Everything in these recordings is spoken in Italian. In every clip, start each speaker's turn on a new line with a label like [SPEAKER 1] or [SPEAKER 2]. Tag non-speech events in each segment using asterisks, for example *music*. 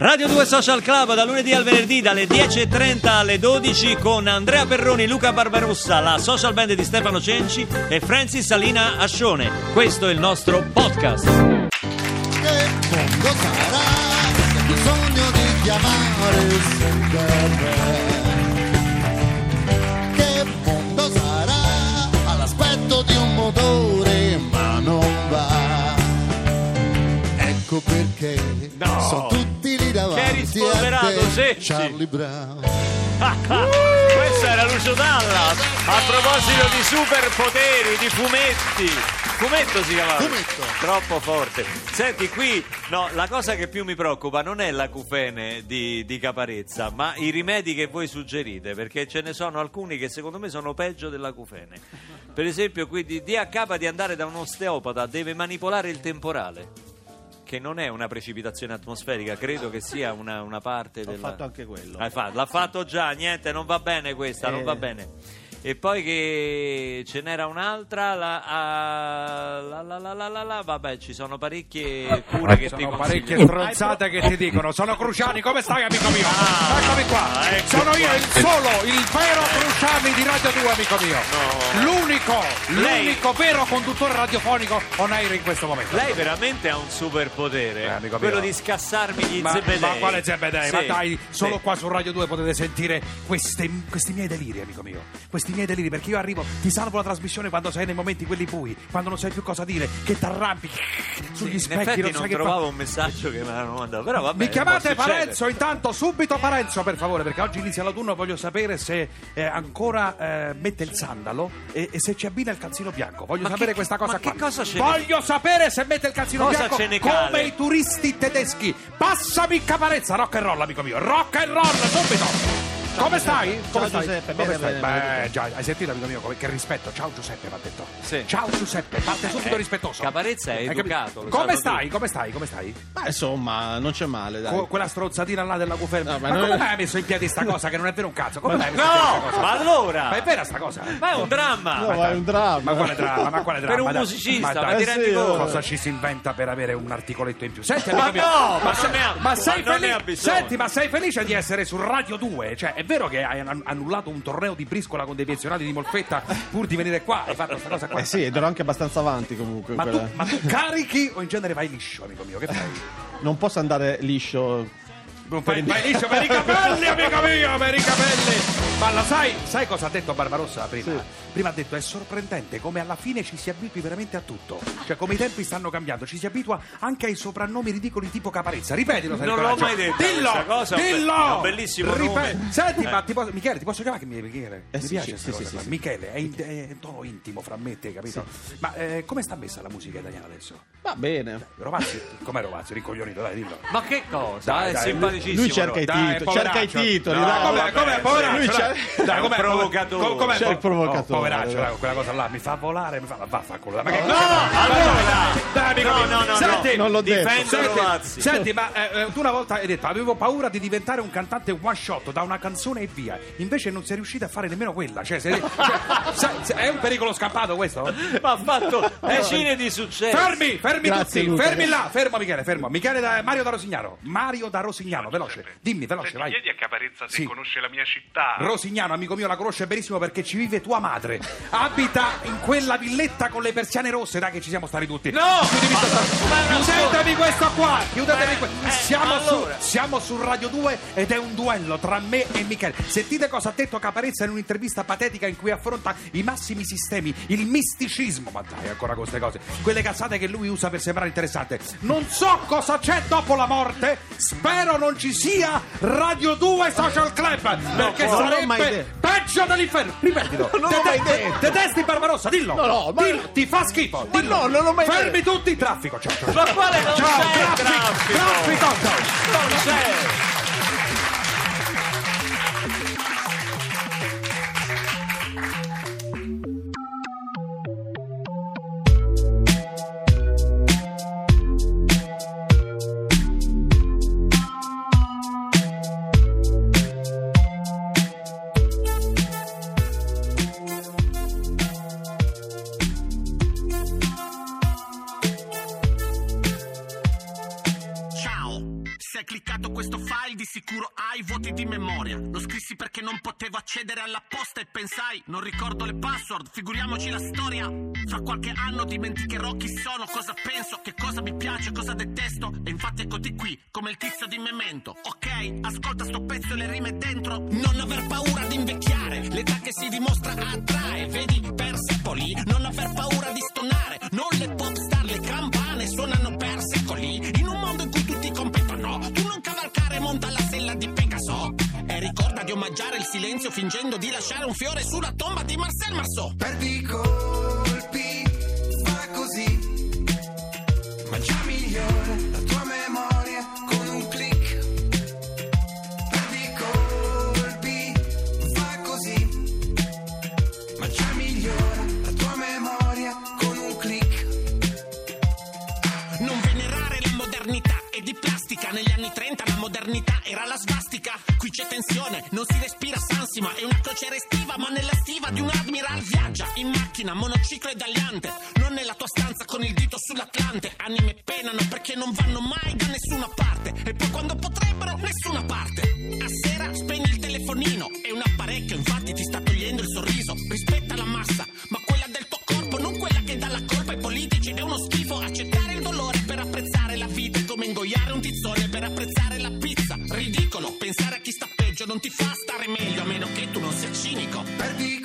[SPEAKER 1] Radio 2 Social Club da lunedì al venerdì dalle 10.30 alle 12 con Andrea Perroni, Luca Barbarossa, la social band di Stefano Cenci e Francis Salina Ascione. Questo è il nostro podcast.
[SPEAKER 2] Che mondo sarà che ha bisogno di chiamare sempre Che mondo sarà all'aspetto di un motore ma non va Ecco perché
[SPEAKER 1] No.
[SPEAKER 2] sono tutti
[SPEAKER 1] Che rispolverato, Cenci.
[SPEAKER 2] Charlie Brown *laughs*
[SPEAKER 1] Questo era Lucio Dalla. A proposito di superpoteri, di fumetti. Fumetto si chiamava.
[SPEAKER 2] Fumetto.
[SPEAKER 1] Troppo forte. Senti, qui no, la cosa che più mi preoccupa non è l'acufene di, di Caparezza, ma i rimedi che voi suggerite, perché ce ne sono alcuni che secondo me sono peggio dell'acufene. Per esempio, qui di, capa di andare da un osteopata, deve manipolare il temporale. Che non è una precipitazione atmosferica, credo che sia una, una parte
[SPEAKER 3] Ho
[SPEAKER 1] della...
[SPEAKER 3] fatto anche quello.
[SPEAKER 1] Hai fatto- l'ha fatto già, niente, non va bene questa, non
[SPEAKER 3] Eh.
[SPEAKER 1] va bene. E poi che ce n'era un'altra, la, ah, la, la, la, la, la, la, vabbè, ci sono parecchie cure che ti
[SPEAKER 4] Sono
[SPEAKER 1] consiglio.
[SPEAKER 4] parecchie stronzate che ti dicono. Sono Cruciani, come stai amico mio?
[SPEAKER 1] Ah,
[SPEAKER 4] Eccomi qua.
[SPEAKER 1] ecco
[SPEAKER 4] Sono io
[SPEAKER 1] qua.
[SPEAKER 4] il solo, il vero Cruciani di Radio 2, amico mio.
[SPEAKER 1] No.
[SPEAKER 4] L'unico,
[SPEAKER 1] Lei-
[SPEAKER 4] l'unico vero conduttore radiofonico on air in questo momento.
[SPEAKER 1] Lei veramente ha un superpotere,
[SPEAKER 4] Eh, amico
[SPEAKER 1] quello
[SPEAKER 4] mio.
[SPEAKER 1] di scassarmi gli
[SPEAKER 4] ma,
[SPEAKER 1] zebedei.
[SPEAKER 4] ma quale zebedei? Ma
[SPEAKER 1] Sì,
[SPEAKER 4] dai, solo
[SPEAKER 1] sì.
[SPEAKER 4] qua su Radio 2 potete sentire queste- questi miei deliri, amico mio. Questi miei deliri, perché io arrivo, ti salvo la trasmissione quando sei nei momenti quelli bui, quando non sai più cosa dire, che t'arrampichi sugli
[SPEAKER 1] In
[SPEAKER 4] specchi,
[SPEAKER 1] effetti
[SPEAKER 4] non sai che
[SPEAKER 1] trovavo
[SPEAKER 4] fare.
[SPEAKER 1] un messaggio che mi hanno mandato, però vabbè.
[SPEAKER 4] Mi chiamate
[SPEAKER 1] può succedere.
[SPEAKER 4] Parenzo intanto, subito Parenzo per favore, perché oggi inizia l'autunno e voglio sapere se eh, ancora eh, mette il sandalo e, e se ci abbina il calzino bianco. Voglio
[SPEAKER 1] Ma
[SPEAKER 4] sapere
[SPEAKER 1] che-
[SPEAKER 4] questa cosa qua.
[SPEAKER 1] che cosa ne-
[SPEAKER 4] Voglio sapere se mette il calzino
[SPEAKER 1] Cosa
[SPEAKER 4] bianco
[SPEAKER 1] ne
[SPEAKER 4] come i turisti tedeschi. Passami Caparezza, rock and roll amico mio, rock and roll subito. Come stai?
[SPEAKER 3] Ciao,
[SPEAKER 4] Come stai?
[SPEAKER 3] Giuseppe,
[SPEAKER 4] Come
[SPEAKER 3] bene,
[SPEAKER 4] stai?
[SPEAKER 3] bene, bene.
[SPEAKER 4] Beh, già, hai sentito amico mio come- che rispetto? Ciao Giuseppe, mi ha detto.
[SPEAKER 1] Sì.
[SPEAKER 4] Ciao Giuseppe, parte subito
[SPEAKER 1] Eh,
[SPEAKER 4] rispettoso.
[SPEAKER 1] Caparezza è educato, lo
[SPEAKER 4] Come stai?
[SPEAKER 1] tutti.
[SPEAKER 4] Come stai? Come stai?
[SPEAKER 3] Ma insomma, non c'è male, dai.
[SPEAKER 4] Que- quella stronzatina là della conferma.
[SPEAKER 3] No,
[SPEAKER 4] ma
[SPEAKER 3] ma
[SPEAKER 4] come
[SPEAKER 3] noi-
[SPEAKER 4] mai hai messo in piedi sta cosa che non è vero un cazzo? Come mai hai messo in piedi
[SPEAKER 1] No,
[SPEAKER 4] sta cosa?
[SPEAKER 1] ma allora!
[SPEAKER 4] Ma è vera sta cosa?
[SPEAKER 1] Ma è un dramma!
[SPEAKER 3] No, ma è un dramma.
[SPEAKER 4] Ma quale dramma? Ma quale dramma?
[SPEAKER 1] Per un
[SPEAKER 4] Dai,
[SPEAKER 1] musicista,
[SPEAKER 4] dai,
[SPEAKER 1] ma ti rendi conto?
[SPEAKER 4] Cosa ci si inventa per avere un articoletto in più? Senti,
[SPEAKER 1] Ma no, ma
[SPEAKER 4] sei, ma
[SPEAKER 1] ma
[SPEAKER 4] felice? Senti, ma sei felice di essere su Radio 2? Cioè, è vero che hai an- annullato un torneo di briscola con dei pensionati di Molfetta pur di venire qua? Hai fatto questa cosa qua?
[SPEAKER 3] Eh sì, ed ero anche abbastanza avanti comunque.
[SPEAKER 4] Ma tu, ma tu carichi o in genere vai liscio, amico mio? Che fai?
[SPEAKER 3] Non posso andare liscio.
[SPEAKER 4] Non fai, vai liscio per i capelli, amico mio, per i capelli! Ma lo sai, sai cosa ha detto Barbarossa prima? Prima ha detto è sorprendente come alla fine ci si abitui veramente a tutto. Cioè, come i tempi stanno cambiando, ci si abitua anche ai soprannomi ridicoli tipo Caparezza. Ripetilo,
[SPEAKER 1] Non l'ho mai detto
[SPEAKER 4] Dillo!
[SPEAKER 1] cosa, è un be-
[SPEAKER 4] dillo!
[SPEAKER 1] è un bellissimo
[SPEAKER 4] Ripe-
[SPEAKER 1] nome.
[SPEAKER 4] Senti,
[SPEAKER 1] Eh.
[SPEAKER 4] ma ti posso, Michele, ti posso chiamare che mi Michele?
[SPEAKER 3] Eh
[SPEAKER 4] mi
[SPEAKER 3] sì,
[SPEAKER 4] piace
[SPEAKER 3] sì, sì,
[SPEAKER 4] cosa
[SPEAKER 3] sì,
[SPEAKER 4] qua.
[SPEAKER 3] sì.
[SPEAKER 4] Michele, è, in- è un tono intimo fra me e te, capito? Ma eh, come sta messa la musica italiana adesso?
[SPEAKER 3] Va bene.
[SPEAKER 4] Rovazzi, com'è Rovazzi? Rincoglionito, dai, dillo.
[SPEAKER 1] Ma che cosa?
[SPEAKER 4] Dai,
[SPEAKER 1] è
[SPEAKER 4] dai,
[SPEAKER 1] simpaticissimo.
[SPEAKER 3] Lui cerca i titoli, cerca i titoli.
[SPEAKER 4] No,
[SPEAKER 3] dai.
[SPEAKER 4] come,
[SPEAKER 1] vabbè,
[SPEAKER 4] come,
[SPEAKER 1] sì,
[SPEAKER 4] poveraccio,
[SPEAKER 3] lui
[SPEAKER 4] dai.
[SPEAKER 3] c'è-
[SPEAKER 4] Dai,
[SPEAKER 1] È
[SPEAKER 4] com'è,
[SPEAKER 1] provocatore.
[SPEAKER 4] com- com'è,
[SPEAKER 3] C'è il provocatore,
[SPEAKER 4] Oh, poveraccio,
[SPEAKER 3] dai,
[SPEAKER 4] quella cosa là mi fa volare, mi fa vaffanculo. Ma che
[SPEAKER 1] No, allora!
[SPEAKER 4] Dai, amico
[SPEAKER 1] No, no, no,
[SPEAKER 4] Senti,
[SPEAKER 3] non l'ho detto.
[SPEAKER 1] Difendo
[SPEAKER 4] Senti, senti, ma eh, eh, tu una volta hai detto avevo paura di diventare un cantante one shot da una canzone e via. Invece non sei riuscito a fare nemmeno quella. Cioè, sei- cioè, *laughs* sai- sai- è un pericolo scappato questo? *laughs*
[SPEAKER 1] Ma ha fatto *laughs* decine di successi.
[SPEAKER 4] Fermi, fermi
[SPEAKER 3] Grazie,
[SPEAKER 4] tutti,
[SPEAKER 3] Luca.
[SPEAKER 4] fermi là, fermo Michele, fermo. Michele da Mario da Rosignano. Mario da Rosignano, veloce. Dimmi, veloce,
[SPEAKER 5] Senti,
[SPEAKER 4] vai.
[SPEAKER 5] chiedi a Caparezza se
[SPEAKER 4] Sì.
[SPEAKER 5] conosce la mia città.
[SPEAKER 4] Rosignano, amico mio, la conosce benissimo perché ci vive tua madre. Abita in quella villetta con le persiane rosse, dai che ci siamo stati tutti.
[SPEAKER 1] No!
[SPEAKER 4] Chiudetemi questo qua, chiudetemi
[SPEAKER 1] Eh,
[SPEAKER 4] questo.
[SPEAKER 1] eh,
[SPEAKER 4] Siamo,
[SPEAKER 1] allora.
[SPEAKER 4] su, siamo su Radio 2 ed è un duello tra me e Michele. Sentite cosa ha detto Caparezza in un'intervista patetica in cui affronta i massimi sistemi, il misticismo. Ma dai, ancora con queste cose. Quelle cazzate che lui usa per sembrare interessante. Non so cosa c'è dopo la morte. Spero non ci sia Radio 2 Social Club. perché
[SPEAKER 3] non l'ho mai
[SPEAKER 4] sarebbe peggio dell'inferno. Ripetilo. *laughs*
[SPEAKER 3] Non l'ho mai
[SPEAKER 4] Dete-
[SPEAKER 3] detto.
[SPEAKER 4] Detesti Barbarossa, dillo.
[SPEAKER 3] No, no, ma-
[SPEAKER 4] Dillo, ti fa schifo.
[SPEAKER 3] Ma
[SPEAKER 4] dillo.
[SPEAKER 3] no, non l'ho mai
[SPEAKER 4] Fermi tutti, traffico. Ciao, ciao.
[SPEAKER 1] Ma quale non
[SPEAKER 4] Ciao,
[SPEAKER 1] c'è
[SPEAKER 4] traffico,
[SPEAKER 1] traffico?
[SPEAKER 4] traffico.
[SPEAKER 1] Non c'è.
[SPEAKER 5] Hai voti di memoria. Lo scrissi perché non potevo accedere alla posta e pensai, non ricordo le password, figuriamoci la storia. Fra qualche anno dimenticherò chi sono, cosa penso, che cosa mi piace, cosa detesto. E infatti eccoti qui, come il tizio di Memento. Ok, ascolta sto pezzo e le rime dentro. Non aver paura di invecchiare, l'età che si dimostra attrae. Vedi Persepoli, non aver paura di stonare. Non le pop Pegaso. E ricorda di omaggiare il silenzio fingendo di lasciare un fiore sulla tomba di Marcel Marceau.
[SPEAKER 6] Perdi colpi, fa così, ma già migliore la tua memoria con un click. Perdi colpi, fa così, ma già migliora la tua memoria con un click.
[SPEAKER 5] Non venerare la modernità è di plastica. Negli anni 30 la modernità era la svastica. C'è tensione, non si respira sansima. È una crociera estiva, ma nella stiva di un admiral viaggia in macchina, monociclo e dagliante. Non nella tua stanza con il dito sull'Atlante. Anime non ti fa stare meglio, a meno che tu non sia cinico.
[SPEAKER 6] Perdi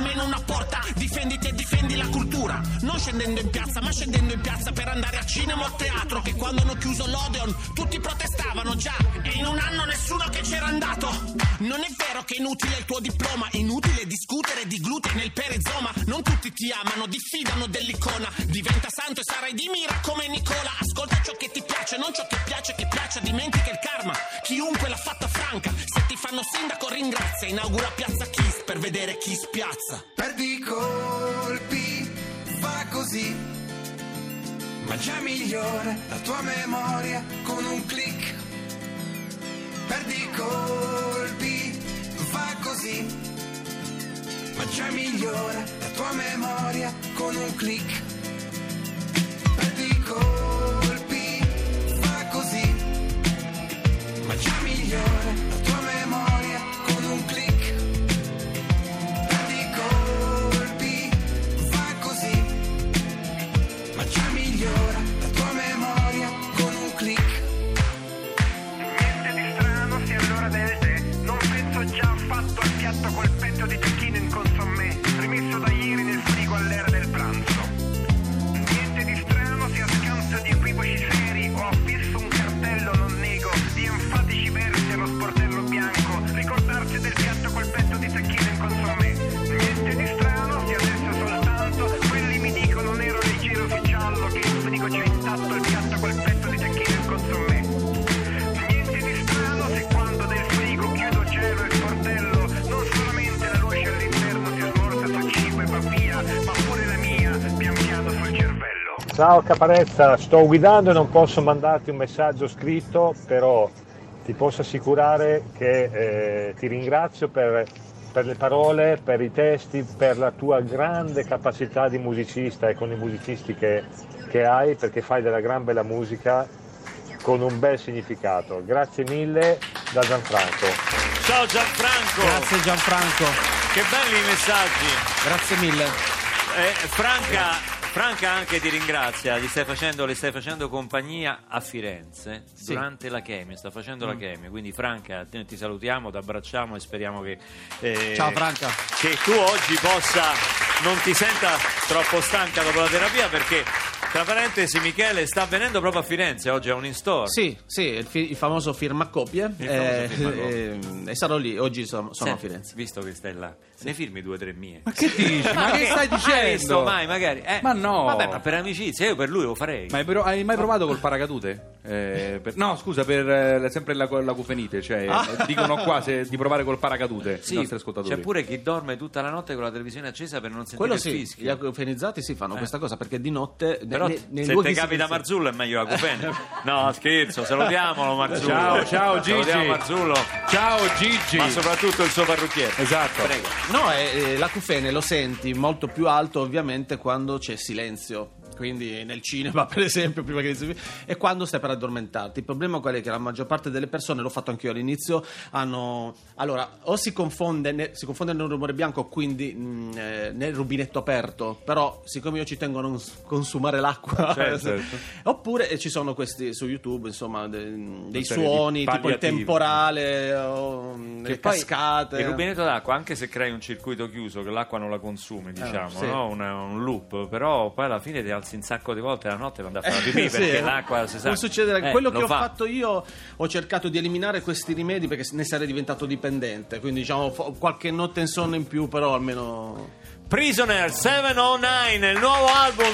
[SPEAKER 5] almeno una porta. Difenditi e difendi la cultura. Non scendendo in piazza, ma scendendo in piazza per andare a cinema o a teatro. Che quando hanno chiuso l'Odeon, tutti protestavano già. E in un anno nessuno che c'era andato. Non è vero che è inutile il tuo diploma. Inutile discutere di glutine nel perizoma. Non tutti ti amano, diffidano dell'icona. Diventa santo e sarai di mira come Nicola. Ascolta ciò che ti piace, non ciò che piace che piaccia. Dimentica il karma. Chiunque l'ha fatta franca. Se ti fanno sindaco ringrazia. Inaugura Piazza vedere chi spiazza.
[SPEAKER 6] Perdi colpi, fa così, ma già migliora la tua memoria con un click. Perdi colpi, fa così, ma già migliora la tua memoria con un click.
[SPEAKER 7] Affatto al
[SPEAKER 8] Ciao Caparezza, sto guidando e non posso mandarti un messaggio scritto, però ti posso assicurare che eh, ti ringrazio per, per le parole, per i testi, per la tua grande capacità di musicista e con i musicisti che, che hai, perché fai della gran bella musica con un bel significato. Grazie mille da Gianfranco.
[SPEAKER 1] Ciao Gianfranco!
[SPEAKER 3] Grazie Gianfranco,
[SPEAKER 1] Che belli i messaggi!
[SPEAKER 3] grazie mille.
[SPEAKER 1] Eh, Franca, Franca anche ti ringrazia, gli stai facendo, le stai facendo compagnia a Firenze
[SPEAKER 3] Sì.
[SPEAKER 1] durante la chemia, sta facendo
[SPEAKER 3] Mm.
[SPEAKER 1] la chemia, quindi Franca ti, ti salutiamo, ti abbracciamo e speriamo che, eh,
[SPEAKER 3] Ciao, Franca.
[SPEAKER 1] che tu oggi possa non ti senta troppo stanca dopo la terapia perché Tra parentesi, Michele sta venendo proprio a Firenze oggi a un in-store.
[SPEAKER 3] Sì, sì, il, fi- il famoso firma coppie.
[SPEAKER 1] Il famoso firma
[SPEAKER 3] eh, e sarò lì, oggi sono, sono a
[SPEAKER 1] Senti,
[SPEAKER 3] Firenze.
[SPEAKER 1] Visto che stai là, ne firmi due o tre mie.
[SPEAKER 4] Ma che dici? Ma che stai
[SPEAKER 1] Mai visto
[SPEAKER 4] dicendo?
[SPEAKER 1] mai, magari. Eh,
[SPEAKER 4] Ma no.
[SPEAKER 1] Vabbè, ma per amicizia, io per lui lo farei.
[SPEAKER 4] Ma hai, pro- hai mai provato col paracadute? Eh, per- no, scusa, per eh, sempre la, la cufenite, cioè eh, dicono qua se- di provare col paracadute
[SPEAKER 1] Sì,
[SPEAKER 4] i nostri ascoltatori.
[SPEAKER 1] c'è pure chi dorme tutta la notte con la televisione accesa per non sentire
[SPEAKER 3] Quello
[SPEAKER 1] il
[SPEAKER 3] sì,
[SPEAKER 1] fischio.
[SPEAKER 3] gli acufenizzati sì fanno questa cosa perché di notte
[SPEAKER 1] Però
[SPEAKER 3] ne- nei
[SPEAKER 1] se ti capita Marzullo è meglio la cufene. *laughs* No, scherzo, salutiamolo Marzullo.
[SPEAKER 4] Ciao, ciao, Gigi.
[SPEAKER 1] Salutiamo Marzullo,
[SPEAKER 4] Ciao Gigi!
[SPEAKER 1] ma soprattutto il suo parrucchiere.
[SPEAKER 4] Esatto.
[SPEAKER 1] Prego.
[SPEAKER 3] No, eh, eh, l'acufene lo senti molto più alto ovviamente quando c'è silenzio. Quindi nel cinema, *laughs* per esempio, prima che inizi il film, e quando stai per addormentarti. Il problema qual è? Che la maggior parte delle persone, l'ho fatto anch'io all'inizio, hanno. Allora, o si confonde, ne- si confonde nel rumore bianco, quindi mh, eh, nel rubinetto aperto, però siccome io ci tengo a non consumare l'acqua,
[SPEAKER 4] Certo, *laughs* certo.
[SPEAKER 3] oppure eh, ci sono questi su YouTube, insomma, de- dei suoni, tipo il temporale, o, le
[SPEAKER 1] poi
[SPEAKER 3] cascate.
[SPEAKER 1] Il rubinetto d'acqua, anche se crei un circuito chiuso, che l'acqua non la consumi, diciamo,
[SPEAKER 3] sì.
[SPEAKER 1] no? Una- un loop, però poi alla fine ti alzi un sacco di volte la notte e non da fare la pipì
[SPEAKER 3] Sì,
[SPEAKER 1] perché
[SPEAKER 3] eh.
[SPEAKER 1] l'acqua si sa.
[SPEAKER 3] Succedere
[SPEAKER 1] Eh,
[SPEAKER 3] quello
[SPEAKER 1] lo
[SPEAKER 3] che ho
[SPEAKER 1] fa.
[SPEAKER 3] fatto io ho cercato di eliminare questi rimedi perché ne sarei diventato dipendente quindi diciamo qualche notte in sonno in più però almeno
[SPEAKER 1] Prisoner 709, il nuovo album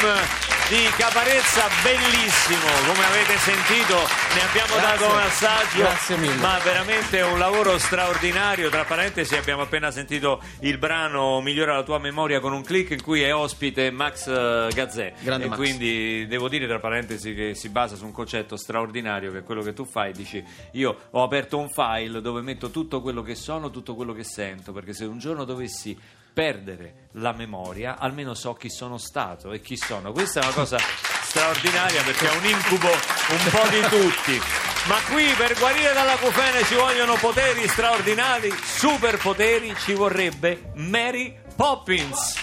[SPEAKER 1] di Caparezza, bellissimo, come avete sentito, ne abbiamo
[SPEAKER 3] Grazie.
[SPEAKER 1] dato un assaggio,
[SPEAKER 3] Grazie mille.
[SPEAKER 1] ma veramente un lavoro straordinario. Tra parentesi abbiamo appena sentito il brano Migliora la tua memoria con un click in cui è ospite Max eh, Gazzè.
[SPEAKER 3] Grande
[SPEAKER 1] e
[SPEAKER 3] Max.
[SPEAKER 1] quindi devo dire tra parentesi che si basa su un concetto straordinario che è quello che tu fai, dici io ho aperto un file dove metto tutto quello che sono, tutto quello che sento, perché se un giorno dovessi perdere la memoria, almeno so chi sono stato e chi sono. Questa è una cosa straordinaria perché è un incubo un po' di tutti. Ma qui per guarire dalla cufene ci vogliono poteri straordinari, superpoteri, ci vorrebbe Mary Poppins.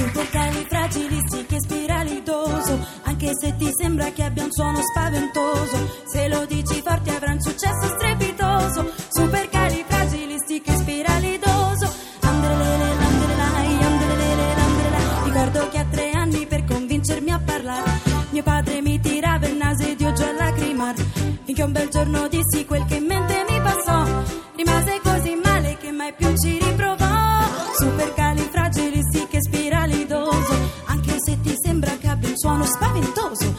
[SPEAKER 9] Supercalifragilistiche spiralidoso Anche se ti sembra che abbia un suono spaventoso Se lo dici forte avrà un successo strepitoso Supercalifragilistiche Finché un bel giorno dissi quel che in mente mi passò. Rimase così male che mai più ci riprovò. Supercalifragilistiche spiralidoso Anche se ti sembra che abbia un suono spaventoso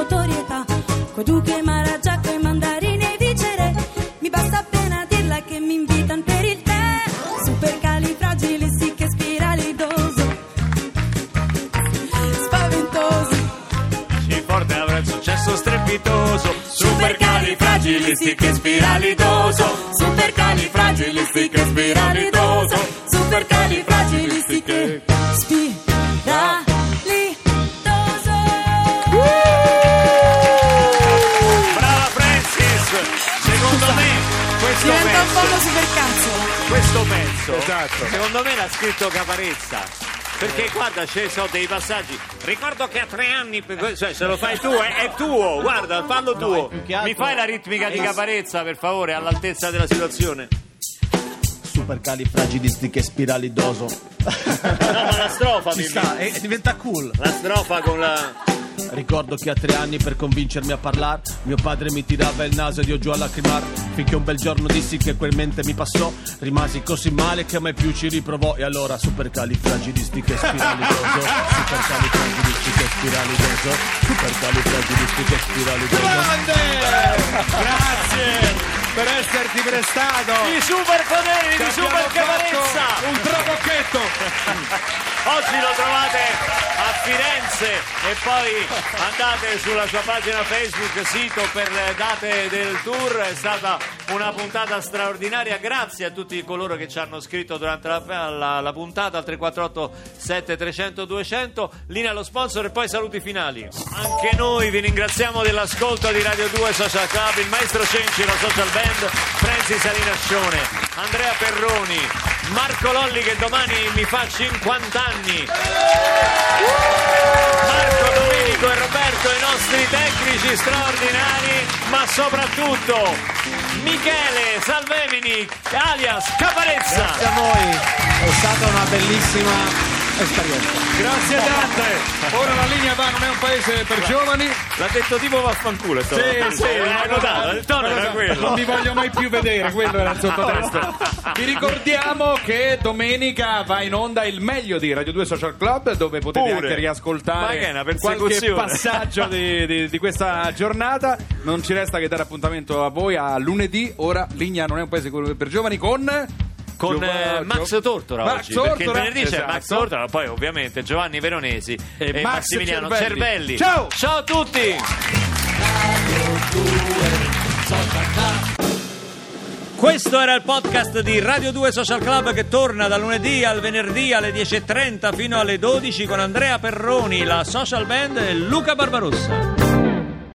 [SPEAKER 9] notorietà. Coi duche, maragiacco e mandarini e vicere Mi basta appena dirla che mi invitan per il tè. Supercalifragilistiche spiralidoso Spaventoso
[SPEAKER 1] Sì, forte avrà il successo strepitoso. Supercalifragilistiche spiralidoso.
[SPEAKER 9] Supercalifragilistiche spiralidoso Supercalifragilistiche
[SPEAKER 1] pezzo
[SPEAKER 4] Esatto.
[SPEAKER 1] secondo me l'ha scritto Caparezza. Perché guarda, ci sono dei passaggi. Ricordo che a tre anni, cioè se lo fai tu è, è tuo, guarda, fallo tuo.
[SPEAKER 3] altro-
[SPEAKER 1] Mi fai la ritmica di Caparezza, per favore, all'altezza della situazione.
[SPEAKER 3] supercalifragilistiche spiralidoso
[SPEAKER 1] No, ma la strofa
[SPEAKER 3] ci
[SPEAKER 1] mi
[SPEAKER 3] sta e diventa cool
[SPEAKER 1] La strofa con la.
[SPEAKER 3] Ricordo che a tre anni per convincermi a parlare Mio padre mi tirava il naso ed io giù a lacrimar Finché un bel giorno dissi che quel mente mi passò. Rimasi così male che mai più ci riprovò. E allora supercalifragilistiche spiralidoso. Supercalifragilistiche spiralidoso. Supercalifragilistiche spiralidoso.
[SPEAKER 4] Grazie per esserti prestato.
[SPEAKER 1] I superpoteri
[SPEAKER 4] Ci
[SPEAKER 1] di Super Caparezza!
[SPEAKER 4] fatto Un trabocchetto. *laughs*
[SPEAKER 1] Oggi lo trovate a Firenze e poi andate sulla sua pagina Facebook, sito per date del tour. È stata una puntata straordinaria. Grazie a tutti coloro che ci hanno scritto durante la, la- la puntata al 348 7300 200. Linea allo sponsor e poi saluti finali. Anche noi vi ringraziamo dell'ascolto di Radio 2 Social Club, il maestro Cenci, la social band, Francis Alinascione, Andrea Perroni, Marco Lolli che domani mi fa 50 anni. Domenico e Roberto, i nostri tecnici straordinari, ma soprattutto Michele Salvemini, alias Caparezza.
[SPEAKER 3] Grazie a voi, è stata una bellissima esperienza.
[SPEAKER 10] Grazie tante. Ora la linea va, non è un paese per giovani.
[SPEAKER 1] L'ha detto tipo vaffanculo.
[SPEAKER 10] Sì, sì,
[SPEAKER 1] hai notato, il tono era quello.
[SPEAKER 10] Non vi voglio mai più vedere, quello era il sottotesto. *laughs* Vi ricordiamo che domenica va in onda il meglio di Radio 2 Social Club, dove potete
[SPEAKER 1] Pure.
[SPEAKER 10] anche riascoltare qualche passaggio di, di- di questa giornata. Non ci resta che dare appuntamento a voi a lunedì. Ora Ligna non è un paese per giovani con.
[SPEAKER 1] Con
[SPEAKER 10] Giova-
[SPEAKER 1] eh, Max
[SPEAKER 10] Gio-
[SPEAKER 1] Tortora
[SPEAKER 10] Max
[SPEAKER 1] oggi perché il
[SPEAKER 10] Tortora,
[SPEAKER 1] venerdì c'è
[SPEAKER 10] esatto.
[SPEAKER 1] Max Tortora poi ovviamente Giovanni Veronesi e,
[SPEAKER 10] E Max
[SPEAKER 1] Massimiliano
[SPEAKER 10] Cervelli.
[SPEAKER 1] Cervelli.
[SPEAKER 10] Ciao!
[SPEAKER 1] ciao a tutti questo era il podcast di Radio 2 Social Club che torna da lunedì al venerdì alle 10.30 fino alle 12 con Andrea Perroni, la social band e Luca Barbarossa.